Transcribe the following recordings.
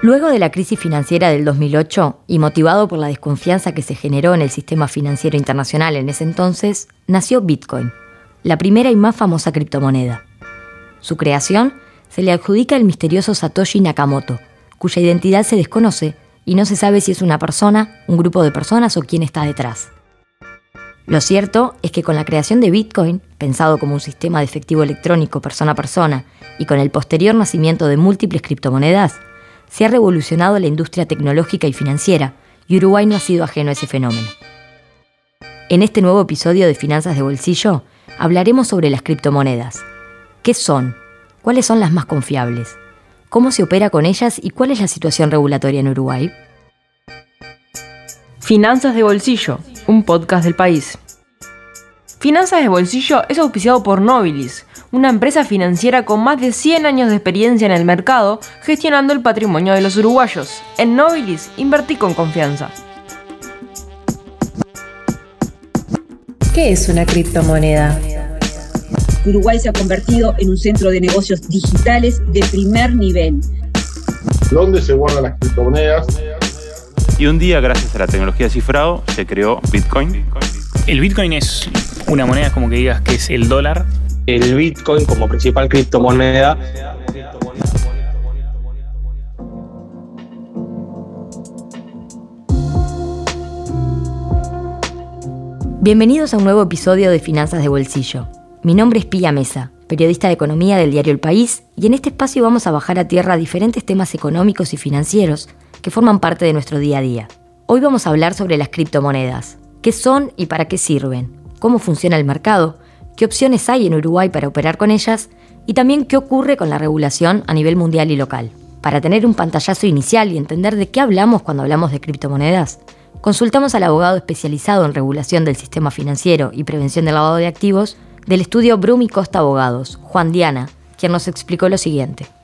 Luego de la crisis financiera del 2008 y motivado por la desconfianza que se generó en el sistema financiero internacional en ese entonces, nació Bitcoin, la primera y más famosa criptomoneda. Su creación se le adjudica al misterioso Satoshi Nakamoto, cuya identidad se desconoce y no se sabe si es una persona, un grupo de personas o quién está detrás. Lo cierto es que con la creación de Bitcoin, pensado como un sistema de efectivo electrónico persona a persona, y con el posterior nacimiento de múltiples criptomonedas, se ha revolucionado la industria tecnológica y financiera, y Uruguay no ha sido ajeno a ese fenómeno. En este nuevo episodio de Finanzas de Bolsillo, hablaremos sobre las criptomonedas. ¿Qué son? ¿Cuáles son las más confiables? ¿Cómo se opera con ellas y cuál es la situación regulatoria en Uruguay? Finanzas de Bolsillo, un podcast del país. Finanzas de Bolsillo es auspiciado por Nobilis, una empresa financiera con más de 100 años de experiencia en el mercado gestionando el patrimonio de los uruguayos. En Nobilis, invertí con confianza. ¿Qué es una criptomoneda? Uruguay se ha convertido en un centro de negocios digitales de primer nivel. ¿Dónde se guardan las criptomonedas? Y un día, gracias a la tecnología de cifrado, se creó Bitcoin. El Bitcoin es una moneda como que digas que es el dólar el Bitcoin como principal criptomoneda. Bienvenidos a un nuevo episodio de Finanzas de Bolsillo. Mi nombre es Pía Mesa, periodista de economía del diario El País, y en este espacio vamos a bajar a tierra diferentes temas económicos y financieros que forman parte de nuestro día a día. Hoy vamos a hablar sobre las criptomonedas, qué son y para qué sirven, cómo funciona el mercado, qué opciones hay en Uruguay para operar con ellas y también qué ocurre con la regulación a nivel mundial y local. Para tener un pantallazo inicial y entender de qué hablamos cuando hablamos de criptomonedas, consultamos al abogado especializado en regulación del sistema financiero y prevención del lavado de activos del estudio Brumi Costa Abogados, Juan Diana, quien nos explicó lo siguiente.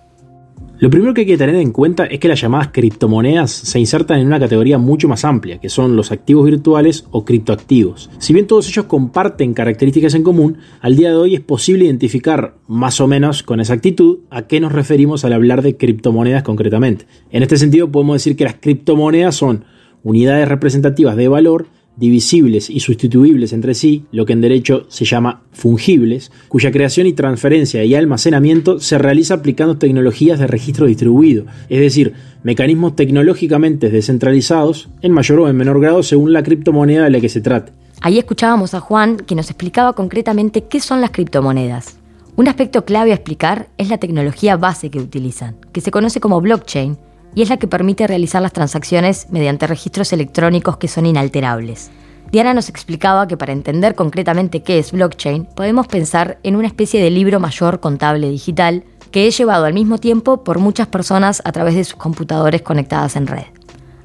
Lo primero que hay que tener en cuenta es que las llamadas criptomonedas se insertan en una categoría mucho más amplia, que son los activos virtuales o criptoactivos. Si bien todos ellos comparten características en común, al día de hoy es posible identificar más o menos con exactitud a qué nos referimos al hablar de criptomonedas concretamente. En este sentido podemos decir que las criptomonedas son unidades representativas de valor divisibles y sustituibles entre sí, lo que en derecho se llama fungibles, cuya creación y transferencia y almacenamiento se realiza aplicando tecnologías de registro distribuido, es decir, mecanismos tecnológicamente descentralizados, en mayor o en menor grado según la criptomoneda de la que se trate. Ahí escuchábamos a Juan que nos explicaba concretamente qué son las criptomonedas. Un aspecto clave a explicar es la tecnología base que utilizan, que se conoce como blockchain, y es la que permite realizar las transacciones mediante registros electrónicos que son inalterables. Diana nos explicaba que para entender concretamente qué es blockchain, podemos pensar en una especie de libro mayor contable digital que es llevado al mismo tiempo por muchas personas a través de sus computadores conectadas en red.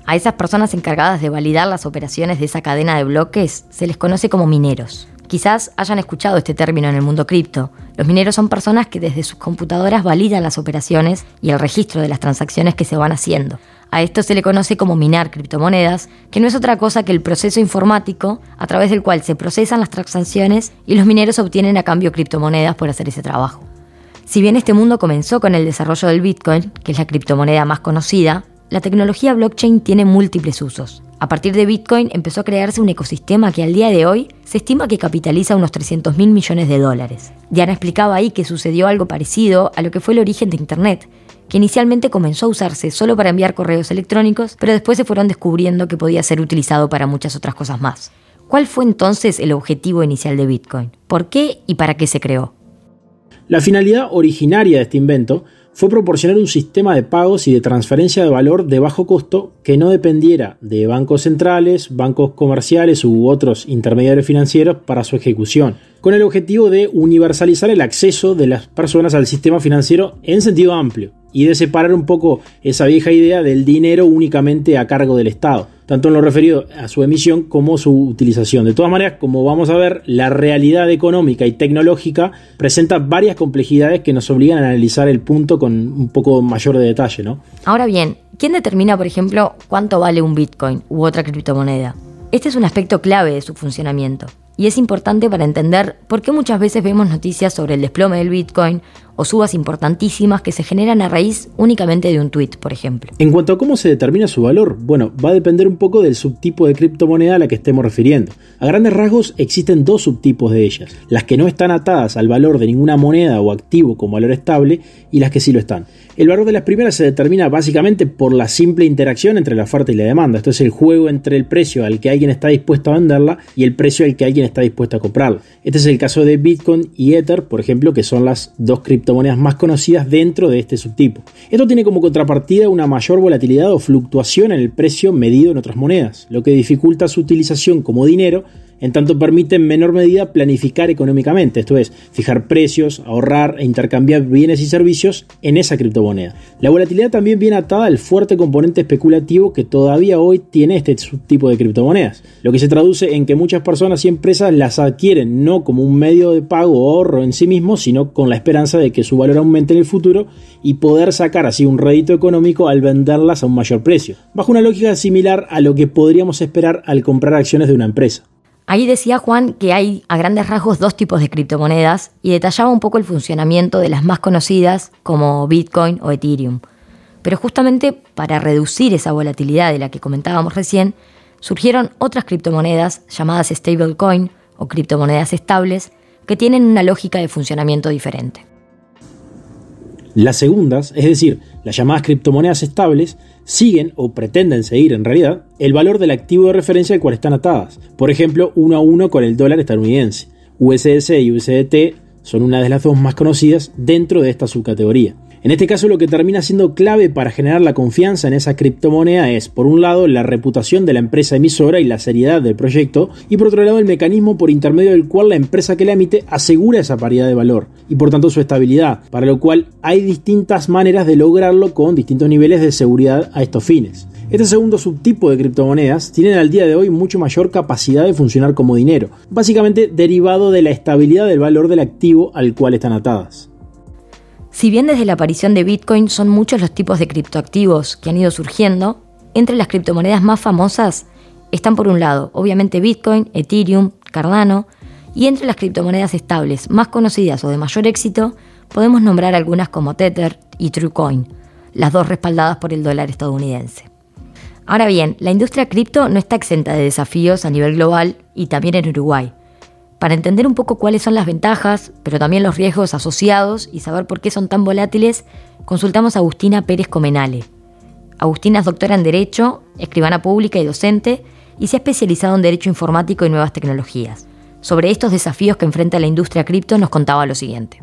A esas personas encargadas de validar las operaciones de esa cadena de bloques se les conoce como mineros. Quizás hayan escuchado este término en el mundo cripto. Los mineros son personas que desde sus computadoras validan las operaciones y el registro de las transacciones que se van haciendo. A esto se le conoce como minar criptomonedas, que no es otra cosa que el proceso informático a través del cual se procesan las transacciones y los mineros obtienen a cambio criptomonedas por hacer ese trabajo. Si bien este mundo comenzó con el desarrollo del Bitcoin, que es la criptomoneda más conocida, la tecnología blockchain tiene múltiples usos. A partir de Bitcoin empezó a crearse un ecosistema que al día de hoy se estima que capitaliza unos 300 mil millones de dólares. Diana explicaba ahí que sucedió algo parecido a lo que fue el origen de Internet, que inicialmente comenzó a usarse solo para enviar correos electrónicos, pero después se fueron descubriendo que podía ser utilizado para muchas otras cosas más. ¿Cuál fue entonces el objetivo inicial de Bitcoin? ¿Por qué y para qué se creó? La finalidad originaria de este invento fue proporcionar un sistema de pagos y de transferencia de valor de bajo costo que no dependiera de bancos centrales, bancos comerciales u otros intermediarios financieros para su ejecución, con el objetivo de universalizar el acceso de las personas al sistema financiero en sentido amplio y de separar un poco esa vieja idea del dinero únicamente a cargo del Estado, tanto en lo referido a su emisión como su utilización. De todas maneras, como vamos a ver, la realidad económica y tecnológica presenta varias complejidades que nos obligan a analizar el punto con un poco mayor de detalle, ¿no? Ahora bien, ¿quién determina, por ejemplo, cuánto vale un Bitcoin u otra criptomoneda? Este es un aspecto clave de su funcionamiento y es importante para entender por qué muchas veces vemos noticias sobre el desplome del Bitcoin o subas importantísimas que se generan a raíz únicamente de un tweet, por ejemplo. En cuanto a cómo se determina su valor, bueno, va a depender un poco del subtipo de criptomoneda a la que estemos refiriendo. A grandes rasgos existen dos subtipos de ellas, las que no están atadas al valor de ninguna moneda o activo como valor estable y las que sí lo están. El valor de las primeras se determina básicamente por la simple interacción entre la oferta y la demanda. Esto es el juego entre el precio al que alguien está dispuesto a venderla y el precio al que alguien está dispuesto a comprarla. Este es el caso de Bitcoin y Ether, por ejemplo, que son las dos criptomonedas más conocidas dentro de este subtipo. Esto tiene como contrapartida una mayor volatilidad o fluctuación en el precio medido en otras monedas, lo que dificulta su utilización como dinero en tanto permite en menor medida planificar económicamente, esto es, fijar precios, ahorrar e intercambiar bienes y servicios en esa criptomoneda. La volatilidad también viene atada al fuerte componente especulativo que todavía hoy tiene este subtipo de criptomonedas, lo que se traduce en que muchas personas y empresas las adquieren no como un medio de pago o ahorro en sí mismo, sino con la esperanza de que su valor aumente en el futuro y poder sacar así un rédito económico al venderlas a un mayor precio, bajo una lógica similar a lo que podríamos esperar al comprar acciones de una empresa. Ahí decía Juan que hay a grandes rasgos dos tipos de criptomonedas y detallaba un poco el funcionamiento de las más conocidas como Bitcoin o Ethereum. Pero justamente para reducir esa volatilidad de la que comentábamos recién, surgieron otras criptomonedas llamadas stablecoin o criptomonedas estables que tienen una lógica de funcionamiento diferente. Las segundas, es decir, las llamadas criptomonedas estables, siguen o pretenden seguir en realidad el valor del activo de referencia al cual están atadas. Por ejemplo, uno a uno con el dólar estadounidense. USDC y USDT son una de las dos más conocidas dentro de esta subcategoría. En este caso lo que termina siendo clave para generar la confianza en esa criptomoneda es, por un lado, la reputación de la empresa emisora y la seriedad del proyecto, y por otro lado, el mecanismo por intermedio del cual la empresa que la emite asegura esa paridad de valor, y por tanto su estabilidad, para lo cual hay distintas maneras de lograrlo con distintos niveles de seguridad a estos fines. Este segundo subtipo de criptomonedas tienen al día de hoy mucho mayor capacidad de funcionar como dinero, básicamente derivado de la estabilidad del valor del activo al cual están atadas. Si bien desde la aparición de Bitcoin son muchos los tipos de criptoactivos que han ido surgiendo, entre las criptomonedas más famosas están por un lado, obviamente Bitcoin, Ethereum, Cardano, y entre las criptomonedas estables más conocidas o de mayor éxito, podemos nombrar algunas como Tether y Truecoin, las dos respaldadas por el dólar estadounidense. Ahora bien, la industria cripto no está exenta de desafíos a nivel global y también en Uruguay. Para entender un poco cuáles son las ventajas, pero también los riesgos asociados y saber por qué son tan volátiles, consultamos a Agustina Pérez Comenale. Agustina es doctora en Derecho, escribana pública y docente, y se ha especializado en Derecho Informático y Nuevas Tecnologías. Sobre estos desafíos que enfrenta la industria cripto nos contaba lo siguiente.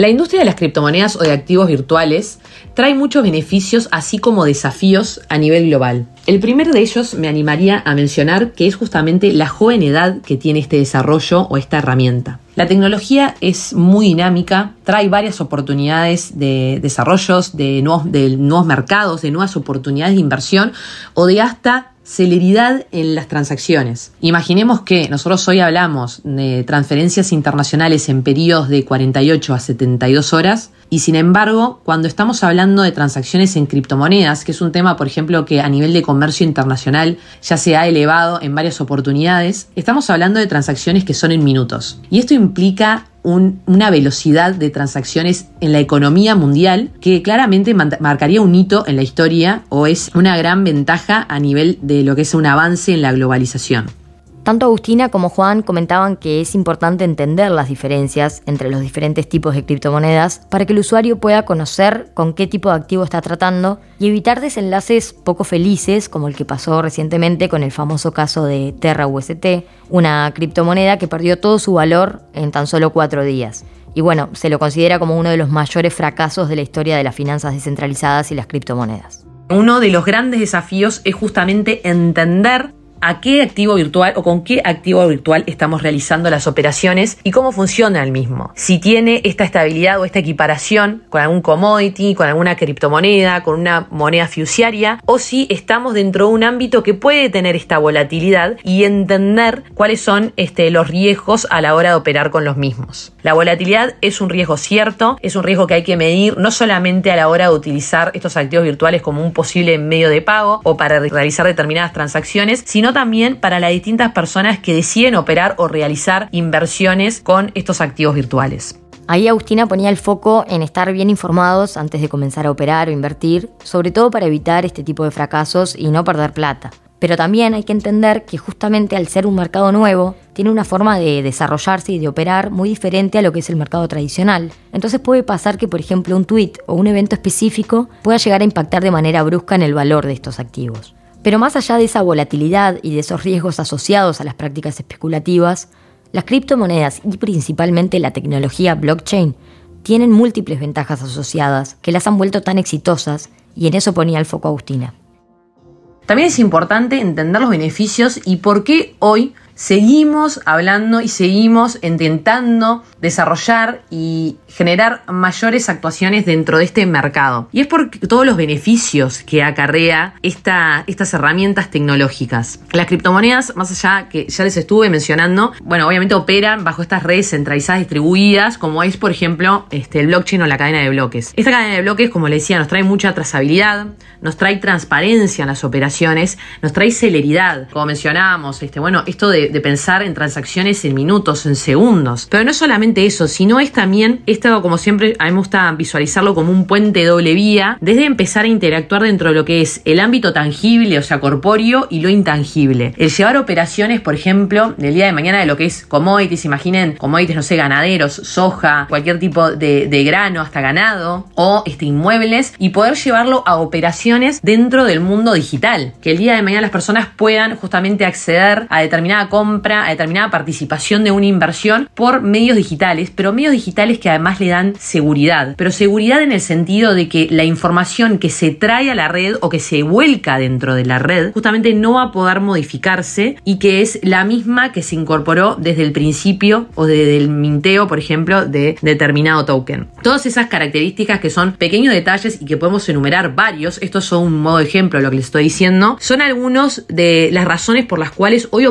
La industria de las criptomonedas o de activos virtuales trae muchos beneficios así como desafíos a nivel global. El primero de ellos me animaría a mencionar que es justamente la joven edad que tiene este desarrollo o esta herramienta. La tecnología es muy dinámica, trae varias oportunidades de desarrollos, de nuevos, de nuevos mercados, de nuevas oportunidades de inversión o de hasta celeridad en las transacciones. Imaginemos que nosotros hoy hablamos de transferencias internacionales en periodos de 48 a 72 horas y sin embargo, cuando estamos hablando de transacciones en criptomonedas, que es un tema, por ejemplo, que a nivel de comercio internacional ya se ha elevado en varias oportunidades, estamos hablando de transacciones que son en minutos. Y esto implica una velocidad de transacciones en la economía mundial que claramente marcaría un hito en la historia o es una gran ventaja a nivel de lo que es un avance en la globalización. Tanto Agustina como Juan comentaban que es importante entender las diferencias entre los diferentes tipos de criptomonedas para que el usuario pueda conocer con qué tipo de activo está tratando y evitar desenlaces poco felices como el que pasó recientemente con el famoso caso de Terra UST, una criptomoneda que perdió todo su valor en tan solo cuatro días. Y bueno, se lo considera como uno de los mayores fracasos de la historia de las finanzas descentralizadas y las criptomonedas. Uno de los grandes desafíos es justamente entender a qué activo virtual o con qué activo virtual estamos realizando las operaciones y cómo funciona el mismo. Si tiene esta estabilidad o esta equiparación con algún commodity, con alguna criptomoneda, con una moneda fiduciaria, o si estamos dentro de un ámbito que puede tener esta volatilidad y entender cuáles son este, los riesgos a la hora de operar con los mismos. La volatilidad es un riesgo cierto, es un riesgo que hay que medir no solamente a la hora de utilizar estos activos virtuales como un posible medio de pago o para realizar determinadas transacciones, sino también para las distintas personas que deciden operar o realizar inversiones con estos activos virtuales. Ahí Agustina ponía el foco en estar bien informados antes de comenzar a operar o invertir, sobre todo para evitar este tipo de fracasos y no perder plata. Pero también hay que entender que justamente al ser un mercado nuevo, tiene una forma de desarrollarse y de operar muy diferente a lo que es el mercado tradicional. Entonces puede pasar que, por ejemplo, un tweet o un evento específico pueda llegar a impactar de manera brusca en el valor de estos activos. Pero más allá de esa volatilidad y de esos riesgos asociados a las prácticas especulativas, las criptomonedas y principalmente la tecnología blockchain tienen múltiples ventajas asociadas que las han vuelto tan exitosas y en eso ponía el foco Agustina. También es importante entender los beneficios y por qué hoy seguimos hablando y seguimos intentando desarrollar y generar mayores actuaciones dentro de este mercado. Y es por todos los beneficios que acarrea esta, estas herramientas tecnológicas. Las criptomonedas, más allá que ya les estuve mencionando, bueno, obviamente operan bajo estas redes centralizadas distribuidas, como es, por ejemplo, este, el blockchain o la cadena de bloques. Esta cadena de bloques, como les decía, nos trae mucha trazabilidad, nos trae transparencia en las operaciones, nos trae celeridad. Como mencionábamos, este, bueno, esto de de, pensar en transacciones en minutos, en segundos. Pero no solamente eso, sino es también, esto como siempre, a mí me gusta visualizarlo como un puente doble vía, desde empezar a interactuar dentro de lo que es el ámbito tangible, o sea, corpóreo y lo intangible. El llevar operaciones, por ejemplo, del día de mañana de lo que es commodities, imaginen commodities, no sé, ganaderos, soja, cualquier tipo de, de grano, hasta ganado, o este, inmuebles, y poder llevarlo a operaciones dentro del mundo digital. Que el día de mañana las personas puedan justamente acceder a determinada compra, a determinada participación de una inversión por medios digitales, pero medios digitales que además le dan seguridad. Pero seguridad en el sentido de que la información que se trae a la red o que se vuelca dentro de la red justamente no va a poder modificarse y que es la misma que se incorporó desde el principio o desde el minteo, por ejemplo, de determinado token. Todas esas características que son pequeños detalles y que podemos enumerar varios, estos son un modo de ejemplo lo que les estoy diciendo, son algunos de las razones por las cuales hoy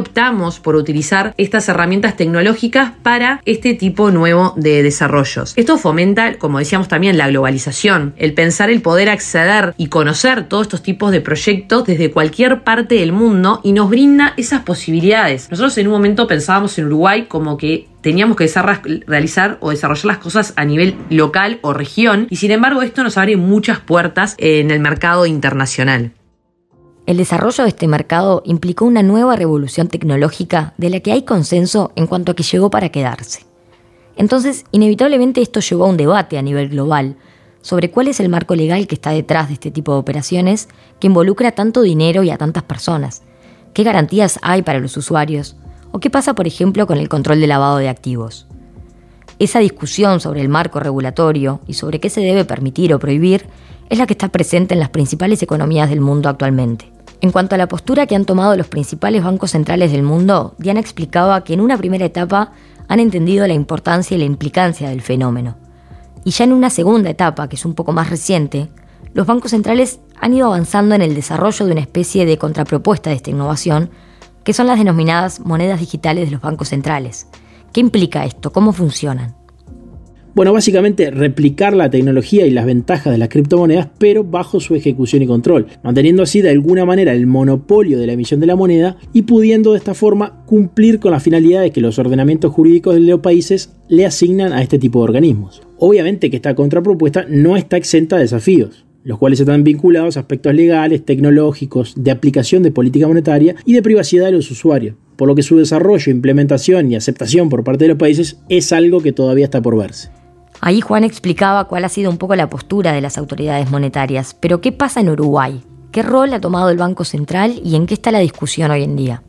por utilizar estas herramientas tecnológicas para este tipo nuevo de desarrollos. Esto fomenta, como decíamos también, la globalización, el pensar el poder acceder y conocer todos estos tipos de proyectos desde cualquier parte del mundo y nos brinda esas posibilidades. Nosotros en un momento pensábamos en Uruguay como que teníamos que realizar o desarrollar las cosas a nivel local o región y sin embargo esto nos abre muchas puertas en el mercado internacional. El desarrollo de este mercado implicó una nueva revolución tecnológica de la que hay consenso en cuanto a que llegó para quedarse. Entonces, inevitablemente esto llevó a un debate a nivel global sobre cuál es el marco legal que está detrás de este tipo de operaciones que involucra tanto dinero y a tantas personas. ¿Qué garantías hay para los usuarios? ¿O qué pasa, por ejemplo, con el control de lavado de activos? Esa discusión sobre el marco regulatorio y sobre qué se debe permitir o prohibir es la que está presente en las principales economías del mundo actualmente. En cuanto a la postura que han tomado los principales bancos centrales del mundo, Diana explicaba que en una primera etapa han entendido la importancia y la implicancia del fenómeno. Y ya en una segunda etapa, que es un poco más reciente, los bancos centrales han ido avanzando en el desarrollo de una especie de contrapropuesta de esta innovación, que son las denominadas monedas digitales de los bancos centrales. ¿Qué implica esto? ¿Cómo funcionan? Bueno, básicamente replicar la tecnología y las ventajas de las criptomonedas, pero bajo su ejecución y control, manteniendo así de alguna manera el monopolio de la emisión de la moneda y pudiendo de esta forma cumplir con las finalidades que los ordenamientos jurídicos de los países le asignan a este tipo de organismos. Obviamente que esta contrapropuesta no está exenta de desafíos los cuales están vinculados a aspectos legales, tecnológicos, de aplicación de política monetaria y de privacidad de los usuarios, por lo que su desarrollo, implementación y aceptación por parte de los países es algo que todavía está por verse. Ahí Juan explicaba cuál ha sido un poco la postura de las autoridades monetarias, pero ¿qué pasa en Uruguay? ¿Qué rol ha tomado el Banco Central y en qué está la discusión hoy en día?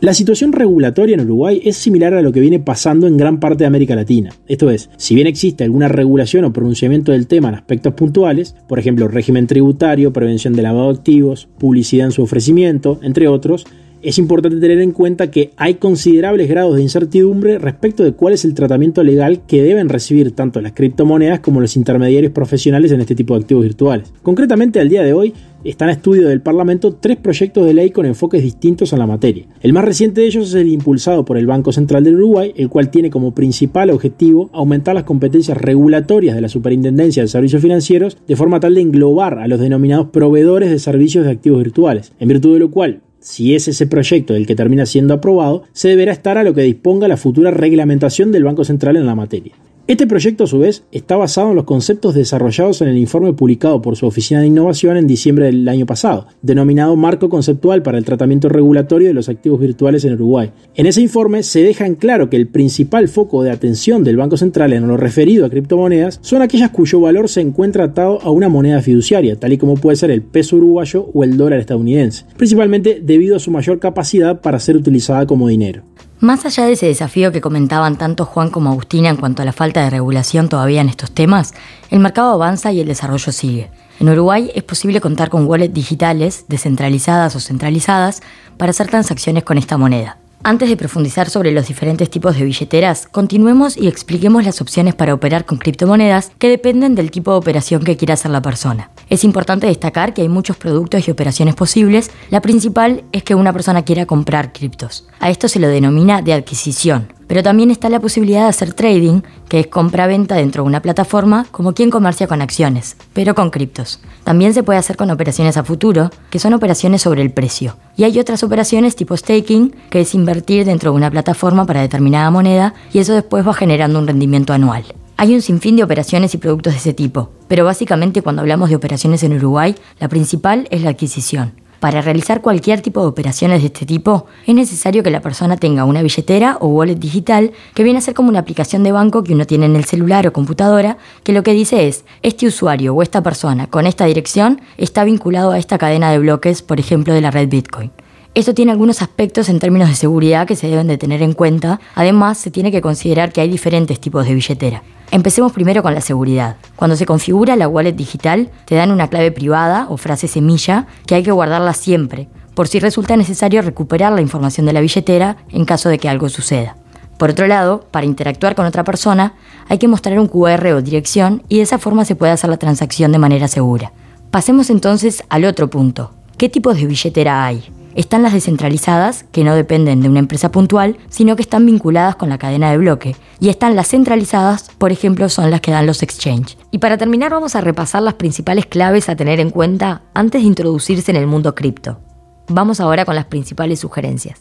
La situación regulatoria en Uruguay es similar a lo que viene pasando en gran parte de América Latina. Esto es, si bien existe alguna regulación o pronunciamiento del tema en aspectos puntuales, por ejemplo, régimen tributario, prevención de lavado de activos, publicidad en su ofrecimiento, entre otros, es importante tener en cuenta que hay considerables grados de incertidumbre respecto de cuál es el tratamiento legal que deben recibir tanto las criptomonedas como los intermediarios profesionales en este tipo de activos virtuales. Concretamente, al día de hoy, están a estudio del Parlamento tres proyectos de ley con enfoques distintos en la materia. El más reciente de ellos es el impulsado por el Banco Central del Uruguay, el cual tiene como principal objetivo aumentar las competencias regulatorias de la Superintendencia de Servicios Financieros de forma tal de englobar a los denominados proveedores de servicios de activos virtuales, en virtud de lo cual si es ese proyecto el que termina siendo aprobado, se deberá estar a lo que disponga la futura reglamentación del Banco Central en la materia. Este proyecto, a su vez, está basado en los conceptos desarrollados en el informe publicado por su Oficina de Innovación en diciembre del año pasado, denominado Marco Conceptual para el Tratamiento Regulatorio de los Activos Virtuales en Uruguay. En ese informe se deja en claro que el principal foco de atención del Banco Central en lo referido a criptomonedas son aquellas cuyo valor se encuentra atado a una moneda fiduciaria, tal y como puede ser el peso uruguayo o el dólar estadounidense, principalmente debido a su mayor capacidad para ser utilizada como dinero. Más allá de ese desafío que comentaban tanto Juan como Agustina en cuanto a la falta de regulación todavía en estos temas, el mercado avanza y el desarrollo sigue. En Uruguay es posible contar con wallets digitales, descentralizadas o centralizadas, para hacer transacciones con esta moneda. Antes de profundizar sobre los diferentes tipos de billeteras, continuemos y expliquemos las opciones para operar con criptomonedas que dependen del tipo de operación que quiera hacer la persona. Es importante destacar que hay muchos productos y operaciones posibles. La principal es que una persona quiera comprar criptos. A esto se lo denomina de adquisición, pero también está la posibilidad de hacer trading, que es compra-venta dentro de una plataforma, como quien comercia con acciones, pero con criptos. También se puede hacer con operaciones a futuro, que son operaciones sobre el precio. Y hay otras operaciones tipo staking, que es invertir dentro de una plataforma para determinada moneda y eso después va generando un rendimiento anual. Hay un sinfín de operaciones y productos de ese tipo, pero básicamente cuando hablamos de operaciones en Uruguay, la principal es la adquisición. Para realizar cualquier tipo de operaciones de este tipo, es necesario que la persona tenga una billetera o wallet digital que viene a ser como una aplicación de banco que uno tiene en el celular o computadora, que lo que dice es, este usuario o esta persona con esta dirección está vinculado a esta cadena de bloques, por ejemplo, de la red Bitcoin. Esto tiene algunos aspectos en términos de seguridad que se deben de tener en cuenta. Además, se tiene que considerar que hay diferentes tipos de billetera. Empecemos primero con la seguridad. Cuando se configura la wallet digital, te dan una clave privada o frase semilla que hay que guardarla siempre, por si resulta necesario recuperar la información de la billetera en caso de que algo suceda. Por otro lado, para interactuar con otra persona, hay que mostrar un QR o dirección y de esa forma se puede hacer la transacción de manera segura. Pasemos entonces al otro punto. ¿Qué tipos de billetera hay? Están las descentralizadas, que no dependen de una empresa puntual, sino que están vinculadas con la cadena de bloque. Y están las centralizadas, por ejemplo, son las que dan los exchange. Y para terminar vamos a repasar las principales claves a tener en cuenta antes de introducirse en el mundo cripto. Vamos ahora con las principales sugerencias.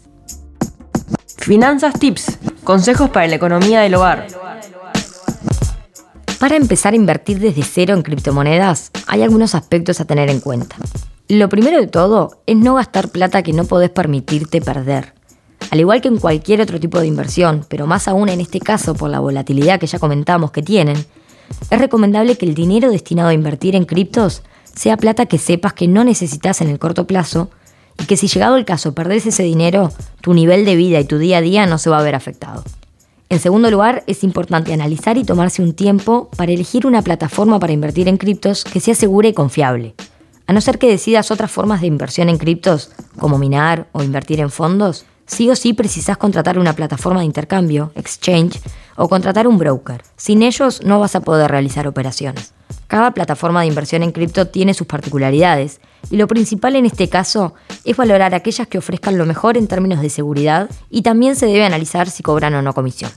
Finanzas Tips, consejos para la economía del hogar. Para empezar a invertir desde cero en criptomonedas, hay algunos aspectos a tener en cuenta. Lo primero de todo es no gastar plata que no podés permitirte perder. Al igual que en cualquier otro tipo de inversión, pero más aún en este caso por la volatilidad que ya comentamos que tienen, es recomendable que el dinero destinado a invertir en criptos sea plata que sepas que no necesitas en el corto plazo y que si llegado el caso perdés ese dinero, tu nivel de vida y tu día a día no se va a ver afectado. En segundo lugar, es importante analizar y tomarse un tiempo para elegir una plataforma para invertir en criptos que sea segura y confiable. A no ser que decidas otras formas de inversión en criptos, como minar o invertir en fondos, sí o sí precisás contratar una plataforma de intercambio, exchange, o contratar un broker. Sin ellos no vas a poder realizar operaciones. Cada plataforma de inversión en cripto tiene sus particularidades y lo principal en este caso es valorar aquellas que ofrezcan lo mejor en términos de seguridad y también se debe analizar si cobran o no comisión.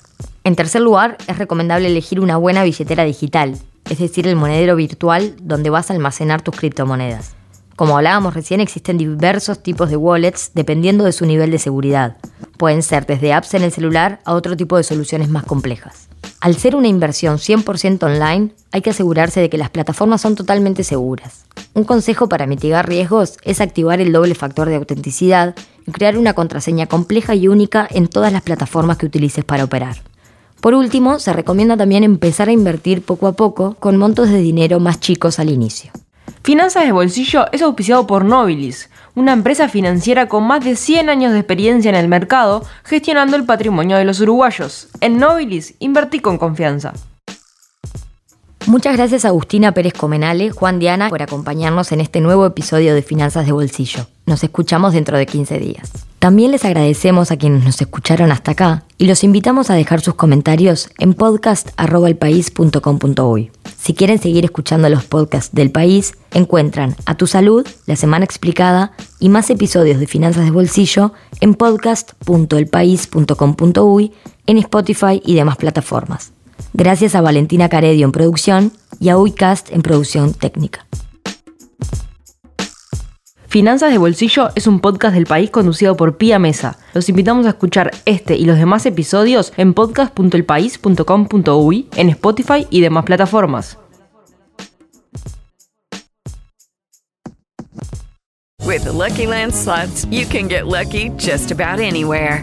En tercer lugar, es recomendable elegir una buena billetera digital, es decir, el monedero virtual donde vas a almacenar tus criptomonedas. Como hablábamos recién, existen diversos tipos de wallets dependiendo de su nivel de seguridad. Pueden ser desde apps en el celular a otro tipo de soluciones más complejas. Al ser una inversión 100% online, hay que asegurarse de que las plataformas son totalmente seguras. Un consejo para mitigar riesgos es activar el doble factor de autenticidad y crear una contraseña compleja y única en todas las plataformas que utilices para operar. Por último, se recomienda también empezar a invertir poco a poco con montos de dinero más chicos al inicio. Finanzas de Bolsillo es auspiciado por Nobilis, una empresa financiera con más de 100 años de experiencia en el mercado gestionando el patrimonio de los uruguayos. En Nobilis, invertí con confianza. Muchas gracias a Agustina Pérez Comenale, Juan Diana, por acompañarnos en este nuevo episodio de Finanzas de Bolsillo. Nos escuchamos dentro de 15 días. También les agradecemos a quienes nos escucharon hasta acá y los invitamos a dejar sus comentarios en podcast.elpaís.com.uy. Si quieren seguir escuchando los podcasts del país, encuentran A Tu Salud, La Semana Explicada y más episodios de Finanzas de Bolsillo en podcast.elpaís.com.uy, en Spotify y demás plataformas. Gracias a Valentina Caredio en producción y a Uicast en producción técnica. Finanzas de Bolsillo es un podcast del país conducido por Pía Mesa. Los invitamos a escuchar este y los demás episodios en podcast.elpaís.com.uy, en Spotify y demás plataformas. Lucky just about anywhere.